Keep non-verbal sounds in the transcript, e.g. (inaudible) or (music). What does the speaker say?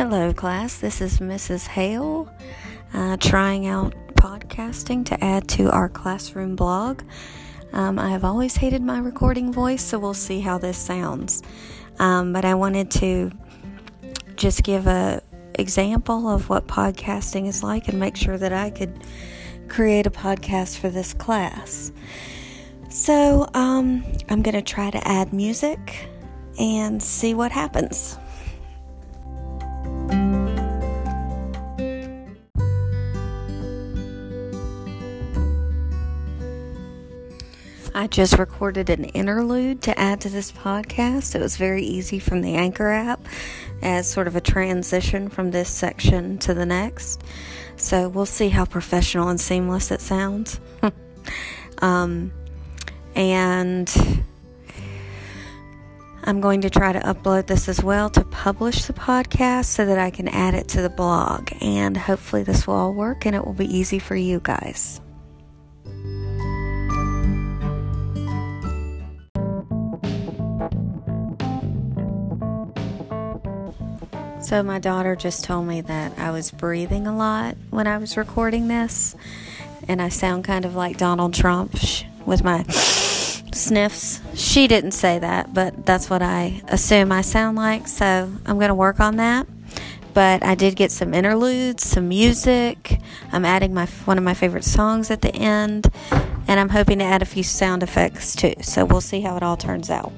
Hello, class. This is Mrs. Hale uh, trying out podcasting to add to our classroom blog. Um, I have always hated my recording voice, so we'll see how this sounds. Um, but I wanted to just give a example of what podcasting is like and make sure that I could create a podcast for this class. So um, I'm going to try to add music and see what happens. I just recorded an interlude to add to this podcast. It was very easy from the Anchor app as sort of a transition from this section to the next. So we'll see how professional and seamless it sounds. (laughs) um, and I'm going to try to upload this as well to publish the podcast so that I can add it to the blog. And hopefully, this will all work and it will be easy for you guys. So, my daughter just told me that I was breathing a lot when I was recording this, and I sound kind of like Donald Trump with my (laughs) sniffs. She didn't say that, but that's what I assume I sound like, so I'm going to work on that. But I did get some interludes, some music. I'm adding my one of my favorite songs at the end, and I'm hoping to add a few sound effects too. So we'll see how it all turns out.